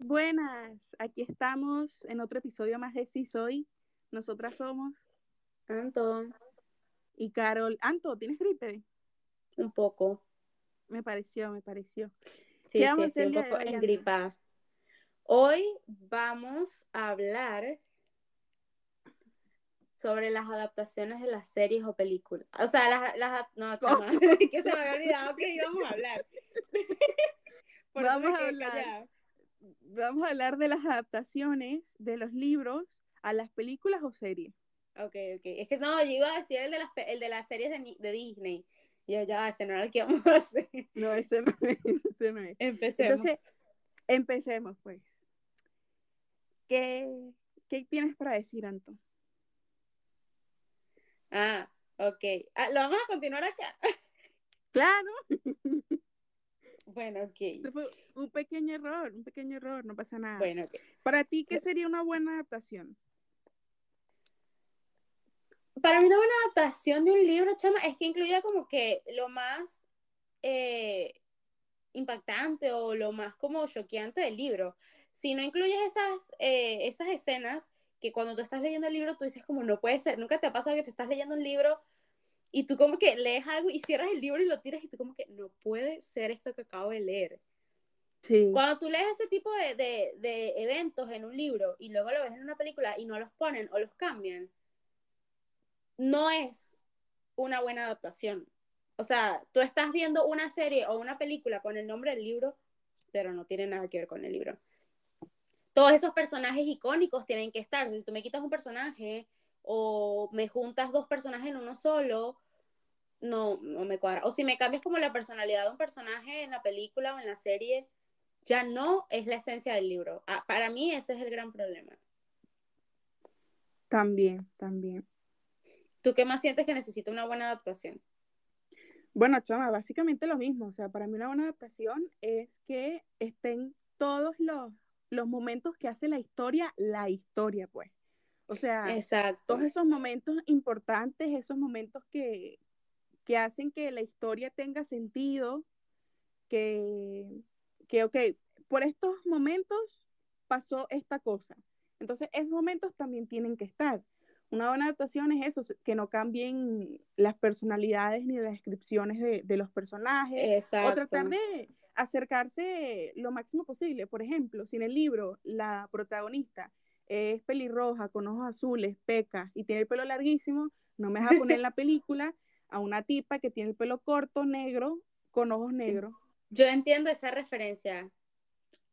buenas. Aquí estamos en otro episodio más de Sí Soy. Nosotras somos Anto, y Carol. Anto, ¿tienes gripe? un poco. Me pareció, me pareció. Sí, ¿Qué sí, el un poco engripada. Hoy vamos a hablar sobre las adaptaciones de las series o películas. O sea, las... las no, chama, que se me había olvidado que íbamos a hablar. Por Vamos a hablar. Vamos a hablar de las adaptaciones de los libros a las películas o series. Ok, ok. Es que no, yo iba a decir el de las, el de las series de, Disney. Yo ya, ese no era el que vamos a hacer. No, ese no es. ese no es. Empecemos. Entonces, empecemos, pues. ¿Qué, qué tienes para decir, Anto? Ah, ok. Ah, ¿Lo vamos a continuar acá? Claro, Bueno, ok. fue un pequeño error, un pequeño error, no pasa nada. Bueno, ok. Para ti, ¿qué sería una buena adaptación? Para mí una buena adaptación de un libro, chama, es que incluya como que lo más eh, impactante o lo más como choqueante del libro. Si no incluyes esas, eh, esas escenas que cuando tú estás leyendo el libro tú dices como no puede ser, nunca te ha pasado que tú estás leyendo un libro y tú como que lees algo y cierras el libro y lo tiras y tú como que no puede ser esto que acabo de leer. Sí. Cuando tú lees ese tipo de, de, de eventos en un libro y luego lo ves en una película y no los ponen o los cambian, no es una buena adaptación. O sea, tú estás viendo una serie o una película con el nombre del libro, pero no tiene nada que ver con el libro. Todos esos personajes icónicos tienen que estar. Si tú me quitas un personaje o me juntas dos personajes en uno solo, no, no me cuadra. O si me cambias como la personalidad de un personaje en la película o en la serie, ya no es la esencia del libro. Ah, para mí ese es el gran problema. También, también. ¿Tú qué más sientes que necesita una buena adaptación? Bueno, chama, básicamente lo mismo. O sea, para mí una buena adaptación es que estén todos los, los momentos que hace la historia, la historia, pues. O sea, Exacto. todos esos momentos importantes, esos momentos que, que hacen que la historia tenga sentido, que, que, ok, por estos momentos pasó esta cosa. Entonces, esos momentos también tienen que estar. Una buena adaptación es eso, que no cambien las personalidades ni las descripciones de, de los personajes, o Exacto. tratar de acercarse lo máximo posible. Por ejemplo, si en el libro la protagonista es pelirroja, con ojos azules, peca y tiene el pelo larguísimo, no me vas a poner en la película a una tipa que tiene el pelo corto, negro, con ojos negros. Yo entiendo esa referencia.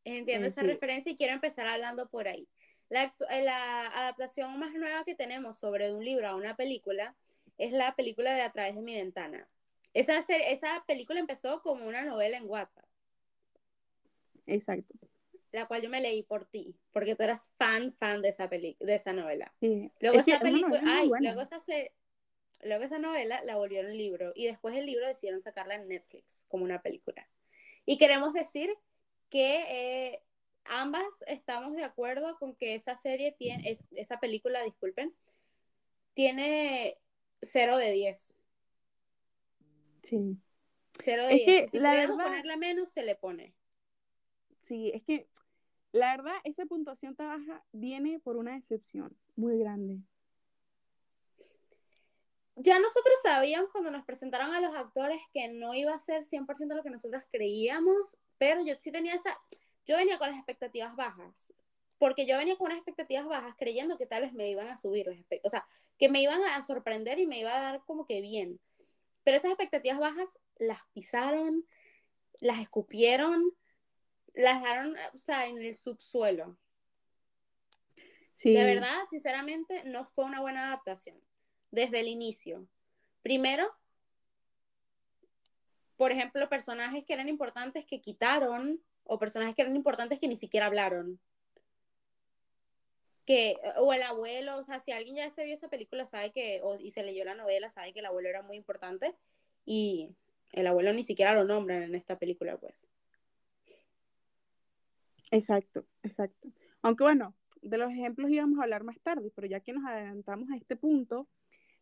Entiendo Eh, esa sí. referencia y quiero empezar hablando por ahí. La, eh, la adaptación más nueva que tenemos sobre un libro a una película es la película de A través de mi ventana. Esa película empezó como una novela en Wattpad, Exacto. La cual yo me leí por ti, porque tú eras fan, fan de esa, peli de esa novela. Sí. Luego Es esa película, ay, luego esa, se- luego esa novela la volvieron libro y después el libro decidieron sacarla en Netflix como una película. Y queremos decir que eh, ambas estamos de acuerdo con que esa serie tiene, es- esa película, disculpen, tiene 0 de 10. Sí. 0 de Es 10. que, si la verdad- ponerla menos, se le pone. Sí, es que la verdad, esa puntuación tan baja viene por una decepción muy grande. Ya nosotros sabíamos cuando nos presentaron a los actores que no iba a ser 100% lo que nosotros creíamos, pero yo sí tenía esa, yo venía con las expectativas bajas, porque yo venía con unas expectativas bajas creyendo que tal vez me iban a subir, o sea, que me iban a sorprender y me iba a dar como que bien. Pero esas expectativas bajas las pisaron, las escupieron, las dejaron, o sea, en el subsuelo. Sí, De verdad, sinceramente, no fue una buena adaptación desde el inicio. Primero, por ejemplo, personajes que eran importantes que quitaron o personajes que eran importantes que ni siquiera hablaron. Que, o el abuelo, o sea, si alguien ya se vio esa película, sabe que, o, y se leyó la novela, sabe que el abuelo era muy importante y el abuelo ni siquiera lo nombran en esta película, pues. Exacto, exacto. Aunque bueno, de los ejemplos íbamos a hablar más tarde, pero ya que nos adelantamos a este punto,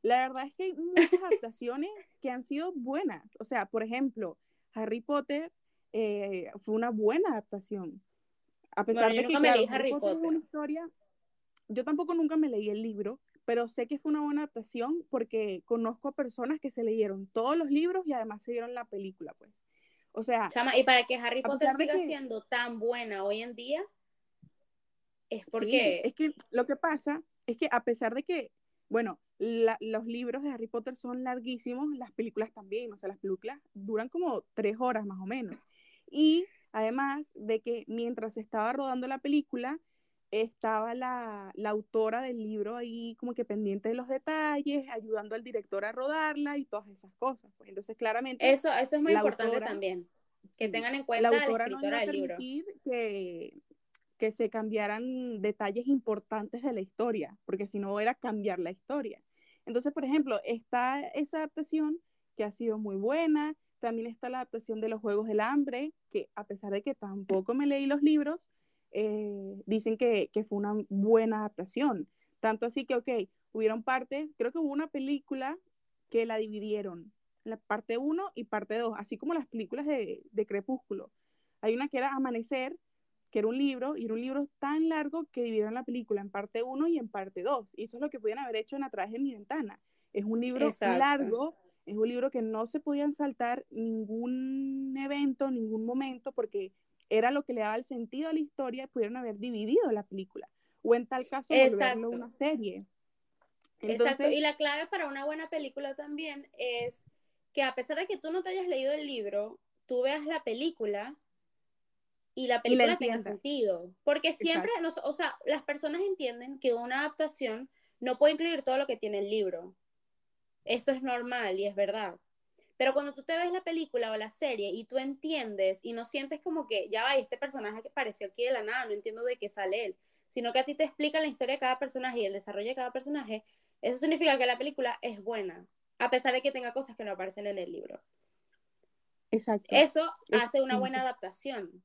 la verdad es que hay muchas adaptaciones que han sido buenas. O sea, por ejemplo, Harry Potter eh, fue una buena adaptación. A pesar Bueno, de que nunca me leí Harry Harry Potter es Potter. una historia, yo tampoco nunca me leí el libro, pero sé que fue una buena adaptación porque conozco a personas que se leyeron todos los libros y además se vieron la película, pues. O sea, Chama, y para que Harry Potter siga que- siendo tan buena hoy en día, es Sí, porque es que lo que pasa es que a pesar de que, bueno, la- los libros de Harry Potter son larguísimos, las películas también, o sea, las películas duran como tres horas más o menos. Y además de que mientras se estaba rodando la película, estaba la, la autora del libro ahí como que pendiente de los detalles, ayudando al director a rodarla y todas esas cosas. Pues entonces, claramente, eso, eso es muy la importante autora- también. Que tengan en la cuenta la autora no iba escritora a del libro. que, que se cambiaran detalles importantes de la historia, porque si no era cambiar la historia. Entonces, por ejemplo, está esa adaptación que ha sido muy buena, también está la adaptación de los Juegos del Hambre, que a pesar de que tampoco me leí los libros, eh, dicen que, que fue una buena adaptación. Tanto así que, ok, hubieron partes, creo que hubo una película que la dividieron, la parte 1 y parte 2, así como las películas de, de Crepúsculo. Hay una que era Amanecer, que era un libro, y era un libro tan largo que dividieron la película en parte 1 y en parte 2. Y eso es lo que pudieron haber hecho en A través de mi ventana. Es un libro Exacto. largo, es un libro que no se podían saltar ningún evento, ningún momento, porque era lo que le daba el sentido a la historia, pudieron haber dividido la película. O en tal caso, volverlo Exacto. una serie. Exacto. Y la clave para una buena película también es que a pesar de que tú no te hayas leído el libro, tú veas la película y la Y la película tenga sentido. Porque siempre, nos, o sea, las personas entienden que una adaptación no puede incluir todo lo que tiene el libro. Eso es normal y es verdad. Pero cuando tú te ves la película o la serie y tú entiendes y no sientes como que ya va, este personaje que apareció aquí de la nada, no entiendo de qué sale él, sino que a ti te explican la historia de cada personaje y el desarrollo de cada personaje, eso significa que la película es buena, a pesar de que tenga cosas que no aparecen en el libro. Exacto. Eso Es hace una buena adaptación.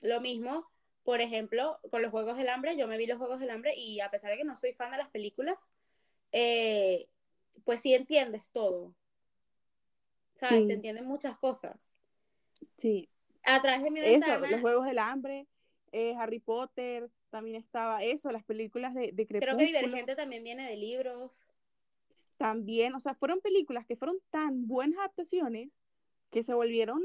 Lo mismo, por ejemplo, con los Juegos del Hambre, yo me vi los Juegos del Hambre y a pesar de que no soy fan de las películas, eh, pues sí entiendes todo. ¿Sabes? Sí. Se entienden muchas cosas. Sí, A través de mi eso, ventana, los Juegos del Hambre, eh, Harry Potter, también estaba eso, las películas de, de creo que Divergente también viene de libros. también, o sea, fueron películas que fueron tan buenas adaptaciones que se volvieron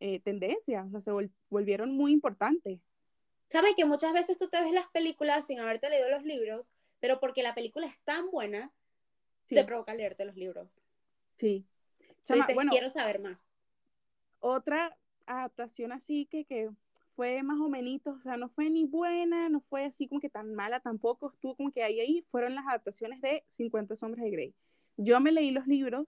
eh, tendencias, o sea, se vol- volvieron muy importantes. ¿Sabes? Que muchas veces tú te ves las películas sin haberte leído los libros, pero porque la película es tan buena, Sí, te provoca leerte los libros. sí. Chama, dices, bueno, quiero saber más. otra adaptación así que, que fue más o menos, o sea, no fue ni buena, no fue así como que tan mala tampoco, estuvo como que ahí, ahí, fueron las adaptaciones de 50 sombras de Grey. Yo me leí los libros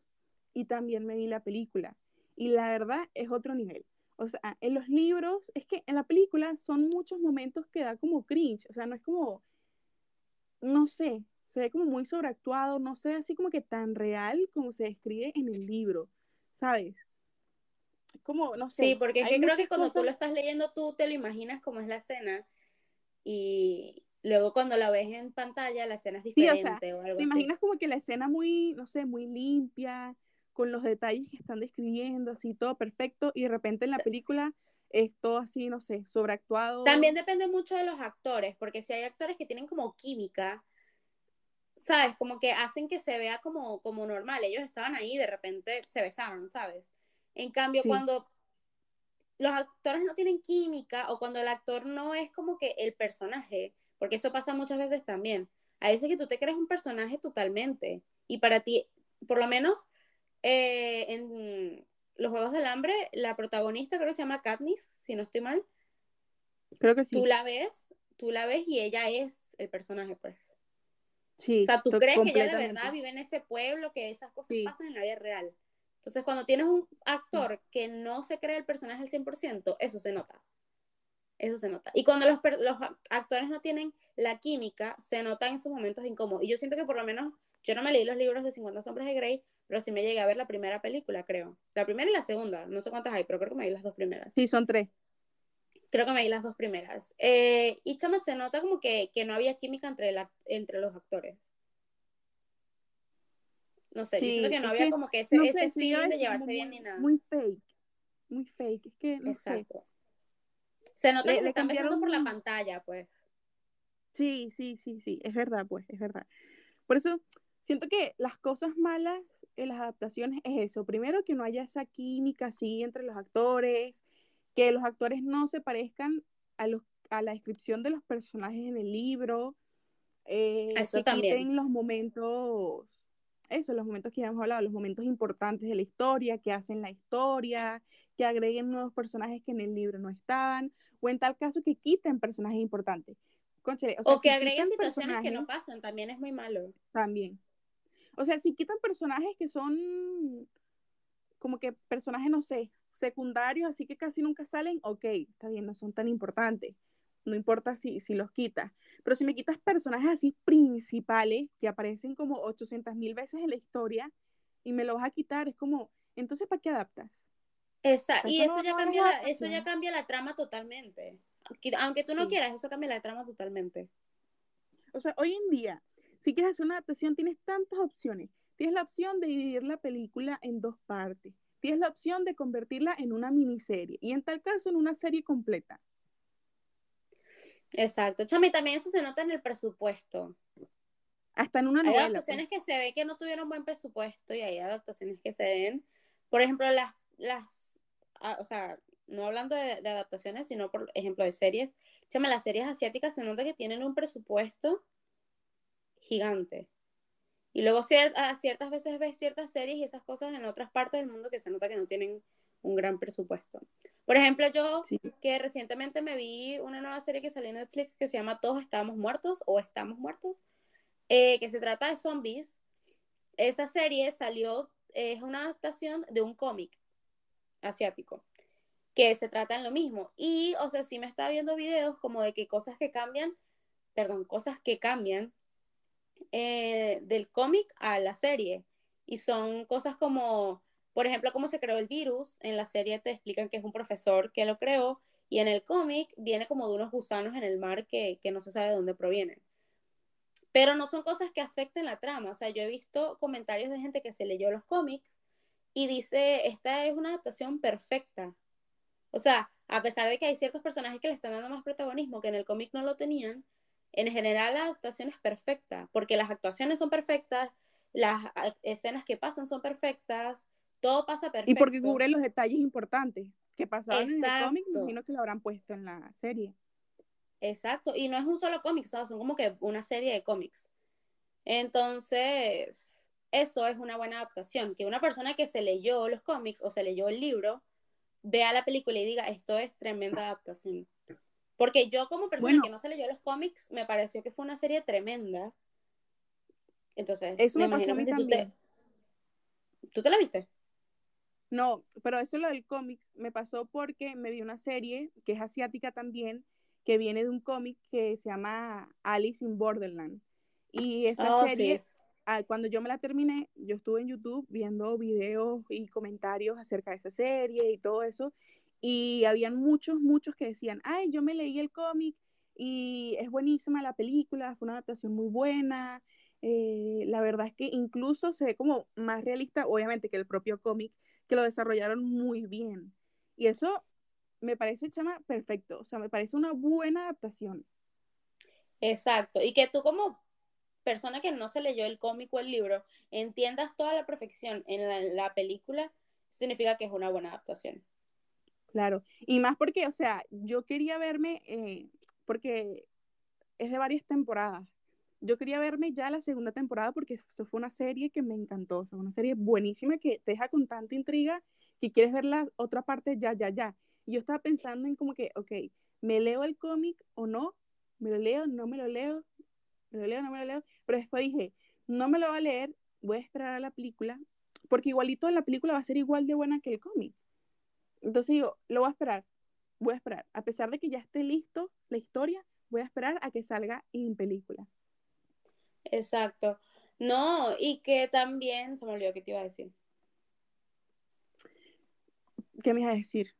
y también me vi la película. Y la verdad es otro nivel. O sea, en los libros, es que en la película son muchos momentos que da como cringe, o sea, no es como, no sé, se ve como muy sobreactuado, no sé, así como que tan real como se describe en el libro, ¿sabes? Como, no sé. Sí, porque es que creo que cuando tú cosas- lo estás leyendo, tú te lo imaginas como es la escena y luego cuando la ves en pantalla, la escena es Sí, o sea, diferente o, algo ¿Te así. imaginas como que la escena muy, no sé, muy limpia, con los detalles que están describiendo, así todo perfecto, y de repente en la película es todo así, no sé, sobreactuado? También depende mucho de los actores, porque si hay actores que tienen como química, ¿sabes? Como que hacen que se vea como, como normal. Ellos estaban ahí y de repente se besaron, ¿sabes? En cambio, Sí. cuando los actores no tienen química o cuando el actor no es como que el personaje, porque eso pasa muchas veces también. Hay veces que tú te crees un personaje totalmente y para ti, por lo menos eh, en los Juegos del Hambre, la protagonista creo que se llama Katniss, si no estoy mal, Creo que sí. tú la ves, tú la ves y ella es el personaje, pues. Sí O sea, tú crees que ella de verdad vive en ese pueblo, que esas cosas Sí. pasan en la vida real. Entonces, cuando tienes un actor que no se cree el personaje al 100%, eso se nota. Eso se nota. Y cuando los, los actores no tienen la química, se nota en esos momentos incómodos. Y yo siento que por lo menos, yo no me leí los libros de 50 sombras de Grey, pero sí me llegué a ver la primera película, creo. La primera y la segunda. No sé cuántas hay, pero creo que me vi las dos primeras. Sí, son tres. Creo que me vi las dos primeras. Eh, y chama, se nota como que, que no había química entre, la, entre los actores. No sé, Sí, siento que no había que, como que ese, no ese sé, feeling de llevarse bien ni nada. muy fake, muy fake, es que no sé. Exacto. Se nota que se están cambiando por la pantalla, pues. Sí, sí, sí, sí, es verdad, pues, es verdad. Por eso siento que las cosas malas en las adaptaciones es eso. Primero, que no haya esa química así entre los actores, que los actores no se parezcan a, los, a la descripción de los personajes en el libro, eh, eso que también. quiten los momentos, eso, los momentos que ya hemos hablado, los momentos importantes de la historia, que hacen la historia, que agreguen nuevos personajes que en el libro no estaban, o en tal caso que quiten personajes importantes o, que agreguen situaciones que no pasan, también es muy malo. También. O sea, si quitan personajes que son como que personajes, no sé, secundarios, así que casi nunca salen, ok, está bien, no son tan importantes. No importa si, si los quitas. Pero si me quitas personajes así principales que aparecen como 800 mil veces en la historia y me lo vas a quitar, es como, entonces, ¿para qué adaptas? Exacto. Y eso, ya, cambia la, eso ya cambia la trama totalmente. Aunque tú no quieras, eso cambia la trama totalmente. O sea, hoy en día, si quieres hacer una adaptación, tienes tantas opciones. Tienes la opción de dividir la película en dos partes. Tienes la opción de convertirla en una miniserie y en tal caso en una serie completa. Exacto. Chami, también eso se nota en el presupuesto. Hasta en una novela. Hay adaptaciones pues. que se ve que no tuvieron buen presupuesto y hay adaptaciones que se ven. Por ejemplo, las, las ah, o sea, no hablando de, adaptaciones, sino por ejemplo de series, chama, las series asiáticas se nota que tienen un presupuesto gigante. Y luego a ciertas veces ves ciertas series y esas cosas en otras partes del mundo que se nota que no tienen un gran presupuesto. Por ejemplo, yo que recientemente me vi una nueva serie que salió en Netflix que se llama Todos estamos muertos o Estamos muertos, eh, que se trata de zombies. Esa serie salió, es una adaptación de un cómic asiático que se trata en lo mismo. Y, o sea, sí me está viendo videos como de que cosas que cambian, perdón, cosas que cambian eh, del cómic a la serie. Y son cosas como, por ejemplo, cómo se creó el virus. En la serie te explican que es un profesor que lo creó. Y en el cómic viene como de unos gusanos en el mar que, que no se sabe de dónde provienen. Pero no son cosas que afecten la trama. O sea, yo he visto comentarios de gente que se leyó los cómics y dice, esta es una adaptación perfecta o sea, a pesar de que hay ciertos personajes que le están dando más protagonismo que en el cómic no lo tenían, en general la adaptación es perfecta, porque las actuaciones son perfectas, las escenas que pasan son perfectas, todo pasa perfecto. Y porque cubren los detalles importantes que pasaban en el cómic, imagino que lo habrán puesto en la serie. Exacto, y no es un solo cómic, son como que una serie de cómics. Entonces, eso es una buena adaptación, que una persona que se leyó los cómics o se leyó el libro vea la película y diga, esto es tremenda adaptación. Porque yo como persona que no se leyó los cómics, me pareció que fue una serie tremenda. Entonces, eso me, imagino que tú te... ¿Tú te la viste? No, pero eso lo del cómics me pasó porque me vi una serie que es asiática también, que viene de un cómic que se llama Alice in Borderland. Y esa oh, serie Ah, cuando yo me la terminé, yo estuve en YouTube viendo videos y comentarios acerca de esa serie y todo eso, y habían muchos, muchos que decían, ay, yo me leí el cómic y es buenísima la película, fue una adaptación muy buena, eh, la verdad es que incluso se ve como más realista, obviamente, que el propio cómic, que lo desarrollaron muy bien. Y eso me parece, chama, perfecto, o sea, me parece una buena adaptación. Exacto, y que tú como persona que no se leyó el cómic o el libro entiendas toda la perfección en la, película, significa que es una buena adaptación. Claro, y más porque, o sea, yo quería verme, eh, porque es de varias temporadas, yo quería verme ya la segunda temporada porque eso fue una serie que me encantó, fue una serie buenísima que te deja con tanta intriga que quieres ver la otra parte ya, ya, ya. Y yo estaba pensando en como que, ok, ¿me leo el cómic o no? ¿Me lo leo? ¿No me lo leo? ¿Me lo leo? ¿No me lo leo? Pero después dije, no me lo voy a leer, voy a esperar a la película, porque igualito la película va a ser igual de buena que el cómic. Entonces digo, lo voy a esperar, voy a esperar. A pesar de que ya esté listo la historia, voy a esperar a que salga en película. Exacto. No, y que también, se me olvidó que te iba a decir. ¿Qué me iba a decir?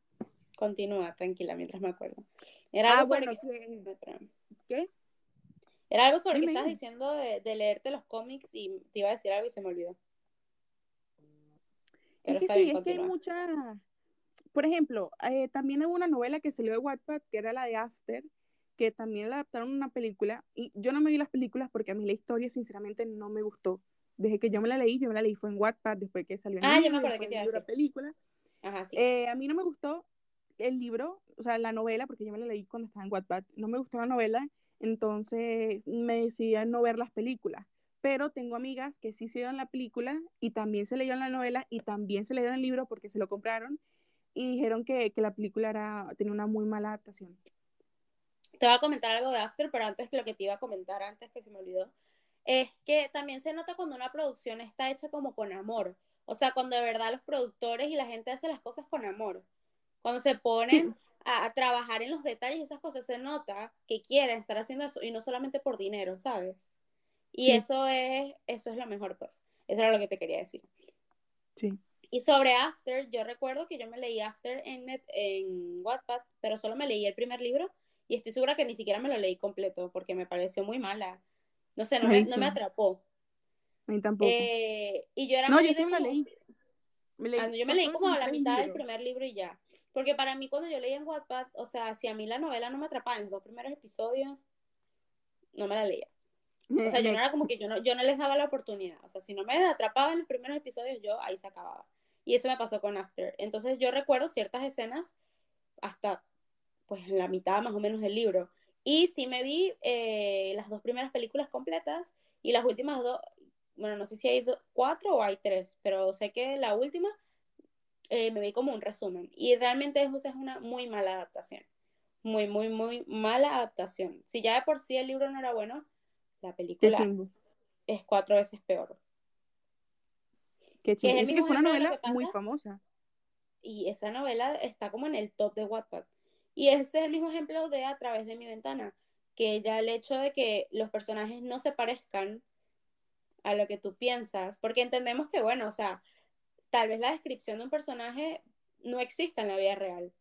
Continúa, tranquila, mientras me acuerdo. Era ah, bueno, ¿Qué? Era algo sobre que estás diciendo de, leerte los cómics y te iba a decir algo y se me olvidó. es que sí, es que hay mucha, por ejemplo, eh, también hubo una novela que salió de Wattpad, que era la de After, que también la adaptaron a una película, y yo no me vi las películas porque a mí la historia sinceramente no me gustó. Desde que yo me la leí, yo me la leí fue en Wattpad, después que salió en ah, yo me acuerdo que te la película. Ajá, sí. Eh, a mí no me gustó el libro, o sea, la novela, porque yo me la leí cuando estaba en Wattpad, no me gustó la novela, entonces me decidí a no ver las películas. Pero tengo amigas que sí hicieron la película y también se leyeron la novela y también se leyeron el libro porque se lo compraron y dijeron que, que la película era, tenía una muy mala adaptación. Te voy a comentar algo de After, pero antes que lo que te iba a comentar, antes que se me olvidó, es que también se nota cuando una producción está hecha como con amor. O sea, cuando de verdad los productores y la gente hace las cosas con amor. Cuando se ponen a, trabajar en los detalles esas cosas, se nota que quieren estar haciendo eso y no solamente por dinero, ¿sabes? Y eso es, eso es lo mejor, pues. Eso era lo que te quería decir. Sí. Y sobre After, yo recuerdo que yo me leí After en, en Wattpad, pero solo me leí el primer libro y estoy segura que ni siquiera me lo leí completo porque me pareció muy mala. No sé, no, me, no me, atrapó. A mí tampoco. Eh, y yo era no, muy yo sí me leí. Me leí. Ah, yo me leí como a la mitad del primer libro y ya. Porque para mí cuando yo leía en Wattpad, o sea, si a mí la novela no me atrapaba en los dos primeros episodios, no me la leía. O sea, yo no era como que yo no, yo no les daba la oportunidad. O sea, si no me atrapaba en los primeros episodios, yo ahí se acababa. Y eso me pasó con After. Entonces yo recuerdo ciertas escenas hasta pues en la mitad más o menos del libro. Y sí me vi eh, las dos primeras películas completas y las últimas dos, bueno, no sé si hay cuatro o hay tres, pero sé que la última eh, me vi como un resumen. Y realmente eso es una muy mala adaptación. Muy, muy, muy mala adaptación. Si ya de por sí el libro no era bueno, la película es cuatro veces peor. Qué chido. Es, que fue una novela muy famosa. Y esa novela está como en el top de Wattpad. Y ese es el mismo ejemplo de A través de mi ventana, que ya el hecho de que los personajes no se parezcan a lo que tú piensas, porque entendemos que, bueno, o sea, tal vez la descripción de un personaje no exista en la vida real.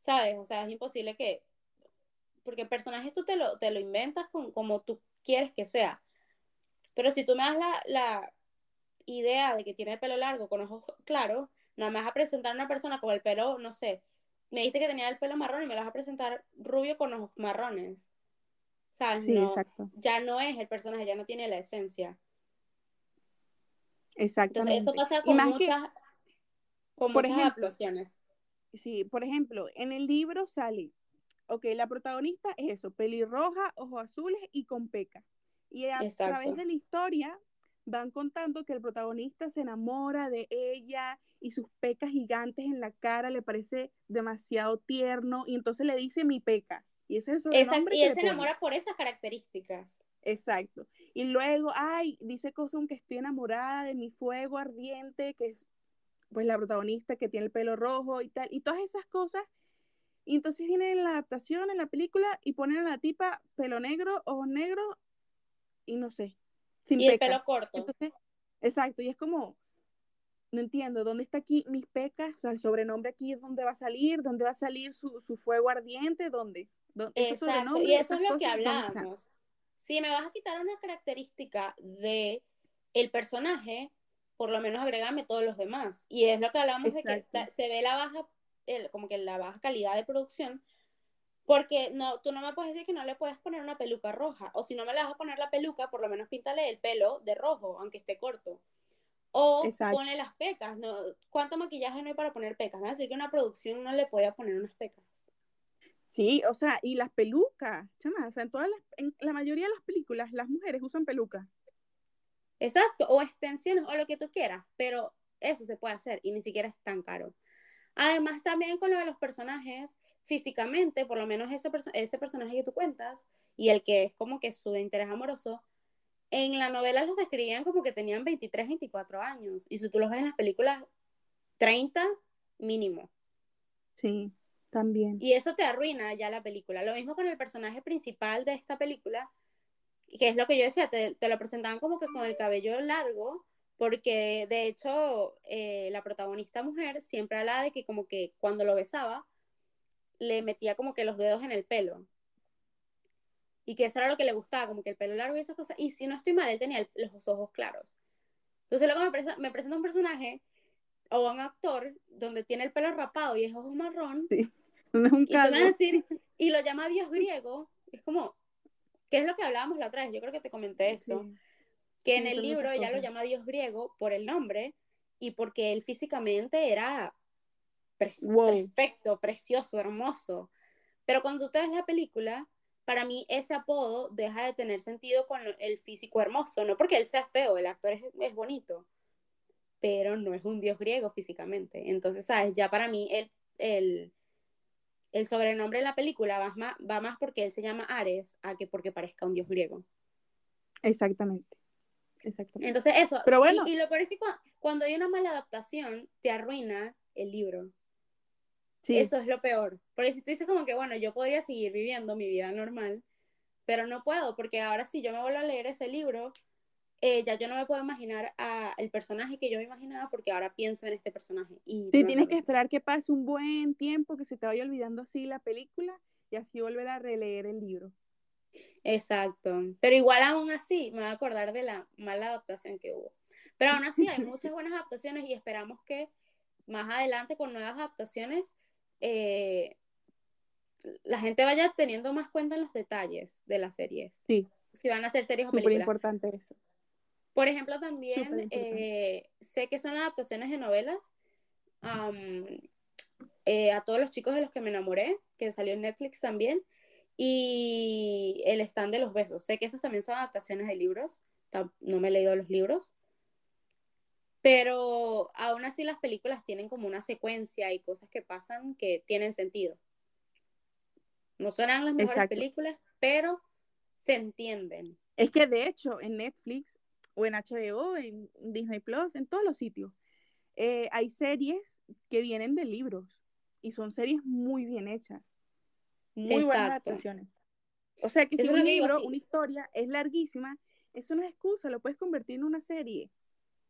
¿Sabes? O sea, es imposible que... Porque el personaje tú te lo, te lo inventas con, como tú quieres que sea. Pero si tú me das la, la idea de que tiene el pelo largo con ojos claros, no me vas a presentar a una persona con el pelo, no sé, me dijiste que tenía el pelo marrón y me lo vas a presentar rubio con ojos marrones. ¿Sabes? Sí, exacto. Ya no es el personaje, ya no tiene la esencia. Exactamente. Entonces, eso pasa con muchas, con por muchas ejemplo. Sí, por ejemplo, en el libro sale, ok, la protagonista es eso, pelirroja, ojos azules y con peca. Y a través de la historia van contando que el protagonista se enamora de ella y sus pecas gigantes en la cara le parece demasiado tierno y entonces le dice mi pecas. Y ese es el Exacto, y él se enamora por esas características. Exacto. Y luego, ay, dice cosas que estoy enamorada de mi fuego ardiente, que es pues la protagonista que tiene el pelo rojo y tal, y todas esas cosas. Y entonces viene en la adaptación, en la película, y ponen a la tipa pelo negro, ojos negros, y no sé. Sin y el pelo corto. exacto, y es como, no entiendo, ¿dónde está aquí mis pecas? O sea, el sobrenombre aquí, ¿dónde va a salir? ¿Dónde va a salir su, su fuego ardiente? ¿Dónde? Exacto, y eso es lo que hablamos si me vas a quitar una característica de el personaje, por lo menos agrégame todos los demás. Y es lo que hablamos de que se ve la baja, como que la baja calidad de producción, porque no, tú no me puedes decir que no le puedes poner una peluca roja, o si no me le vas a poner la peluca, por lo menos píntale el pelo de rojo, aunque esté corto. O ponle las pecas, ¿no? ¿Cuánto maquillaje no hay para poner pecas? Me va a decir que una producción no le puede poner unas pecas. Sí, o sea, y las pelucas, chama, o sea, en, todas las, en la mayoría de las películas las mujeres usan pelucas. Exacto, o extensiones o lo que tú quieras, pero eso se puede hacer y ni siquiera es tan caro. Además, también con lo de los personajes, físicamente, por lo menos ese, ese personaje que tú cuentas y el que es como que su interés amoroso, en la novela los describían como que tenían 23, 24 años y si tú los ves en las películas, 30 mínimo. Sí. También. Y eso te arruina ya la película. Lo mismo con el personaje principal de esta película, que es lo que yo decía, te, lo presentaban como que con el cabello largo, porque de hecho eh, la protagonista mujer siempre hablaba de que como que cuando lo besaba, le metía como que los dedos en el pelo. Y que eso era lo que le gustaba, como que el pelo largo y esas cosas. Y si no estoy mal, él tenía los ojos claros. Entonces luego me, me presenta un personaje o un actor donde tiene el pelo rapado y es ojo marrón, Sí. No es un y tú me vas a calvo. decir, y lo llama Dios griego, es como, ¿qué es lo que hablábamos la otra vez? Yo creo que te comenté eso, Sí. que sí, en el libro ella lo llama Dios griego por el nombre y porque él físicamente era pre- Wow. perfecto, precioso, hermoso. Pero cuando tú ves la película, para mí ese apodo deja de tener sentido con el físico hermoso, no porque él sea feo, el actor es, es bonito, pero no es un dios griego físicamente. Entonces, ¿sabes? Ya para mí el, el, el sobrenombre en la película va más, va más porque él se llama Ares a que porque parezca un dios griego. Exactamente. Exactamente. Entonces, eso. Pero bueno. Y, y lo peor es que cua- cuando hay una mala adaptación, te arruina el libro. Sí. Eso es lo peor. Porque si tú dices como que, bueno, yo podría seguir viviendo mi vida normal, pero no puedo, porque ahora si yo me vuelvo a leer ese libro, eh, ya yo no me puedo imaginar a el personaje que yo me imaginaba porque ahora pienso en este personaje. Y Sí, tienes que esperar que pase un buen tiempo, que se te vaya olvidando así la película y así volver a releer el libro. Exacto. Pero igual aún así me voy a acordar de la mala adaptación que hubo. Pero aún así hay muchas buenas adaptaciones y esperamos que más adelante con nuevas adaptaciones eh, la gente vaya teniendo más cuenta en los detalles de las series. Sí. Si van a hacer series o Súper películas. importante eso. Por ejemplo, también eh, sé que son adaptaciones de novelas. eh, a todos los chicos de los que me enamoré, que salió en Netflix también. Y El stand de los besos. Sé que esas también son adaptaciones de libros. No me he leído los libros. Pero aún así las películas tienen como una secuencia y cosas que pasan que tienen sentido. No serán las mejores Exacto. películas, pero se entienden. Es que de hecho en Netflix o en HBO, en Disney Plus, en todos los sitios, eh, hay series que vienen de libros y son series muy bien hechas. Muy buenas Exacto. adaptaciones. O sea que Eso si un digo, libro, una historia es larguísima, eso no es excusa, lo puedes convertir en una serie.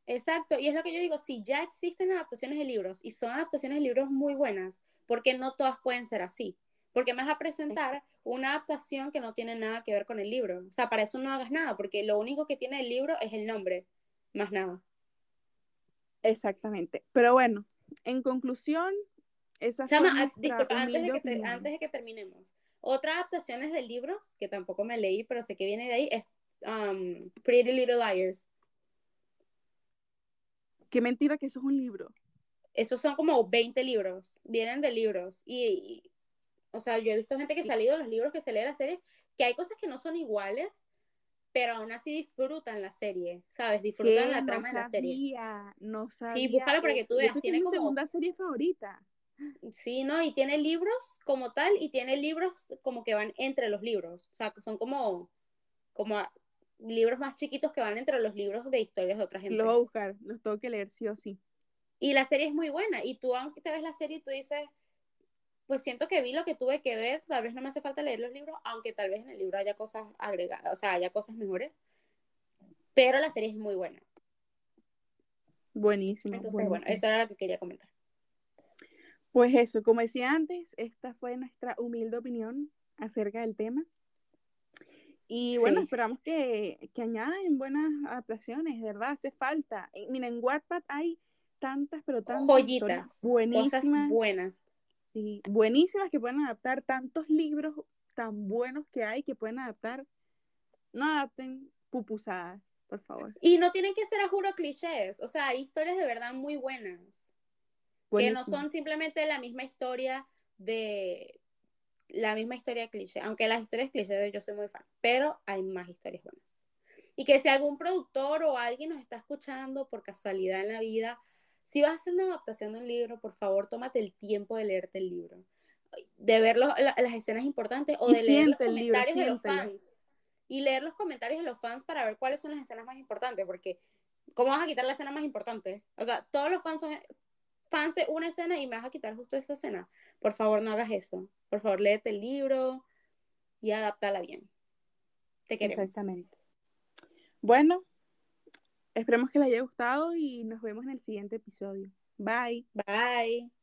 Exacto, y es lo que yo digo, si ya existen adaptaciones de libros y son adaptaciones de libros muy buenas, porque no todas pueden ser así? Porque me vas a presentar una adaptación que no tiene nada que ver con el libro. O sea, para eso no hagas nada, porque lo único que tiene el libro es el nombre, más nada. Exactamente. Pero bueno, en conclusión, esa Chama, ah, disculpa, antes de, que te- antes de que terminemos. Otra adaptación es de libros, que tampoco me leí, pero sé que viene de ahí, es um, Pretty Little Liars. Qué mentira que eso es un libro. Esos son como 20 libros, vienen de libros. Y, y, o sea, yo he visto gente que ha leído los libros que se lee la serie, que hay cosas que no son iguales, pero aún así disfrutan la serie, ¿sabes? Disfrutan ¿Qué? la No trama de la serie. sabía, no sabía. Sí, búscalo para que tú veas, eso tiene es mi como- segunda serie favorita. Sí, ¿no? Y tiene libros como tal, y tiene libros como que van entre los libros. O sea, son como, como libros más chiquitos que van entre los libros de historias de otra gente. Los voy a buscar, los tengo que leer sí o sí. Y la serie es muy buena. Y tú, aunque te ves la serie, tú dices, pues siento que vi lo que tuve que ver. Tal vez no me hace falta leer los libros, aunque tal vez en el libro haya cosas agregadas, o sea, haya cosas mejores. Pero la serie es muy buena. Buenísimo. Entonces, buenísimo. bueno, eso era lo que quería comentar. Pues eso, como decía antes, esta fue nuestra humilde opinión acerca del tema. Y bueno, Sí. esperamos que, que añaden buenas adaptaciones, de verdad, hace falta. Mira, en Wattpad hay tantas, pero tantas Joyitas, cosas buenas. sí, buenísimas que pueden adaptar, tantos libros tan buenos que hay que pueden adaptar. No adapten pupusadas, por favor. Y no tienen que ser a juro clichés, o sea, hay historias de verdad muy buenas. que no son simplemente la misma historia de la misma historia cliché, aunque las historias cliché yo soy muy fan, pero hay más historias buenas. Y que si algún productor o alguien nos está escuchando por casualidad en la vida, si vas a hacer una adaptación de un libro, por favor, tómate el tiempo de leerte el libro, de ver los- la- las escenas importantes o Y de leer los libro, comentarios de los fans. Y leer los comentarios de los fans para ver cuáles son las escenas más importantes, porque ¿cómo vas a quitar la escena más importante? O sea, todos los fans son fans de una escena y me vas a quitar justo esa escena. Por favor, no hagas eso. Por favor, léete el libro y adáptala bien. Te queremos. Exactamente. Bueno, esperemos que les haya gustado y nos vemos en el siguiente episodio. Bye. Bye.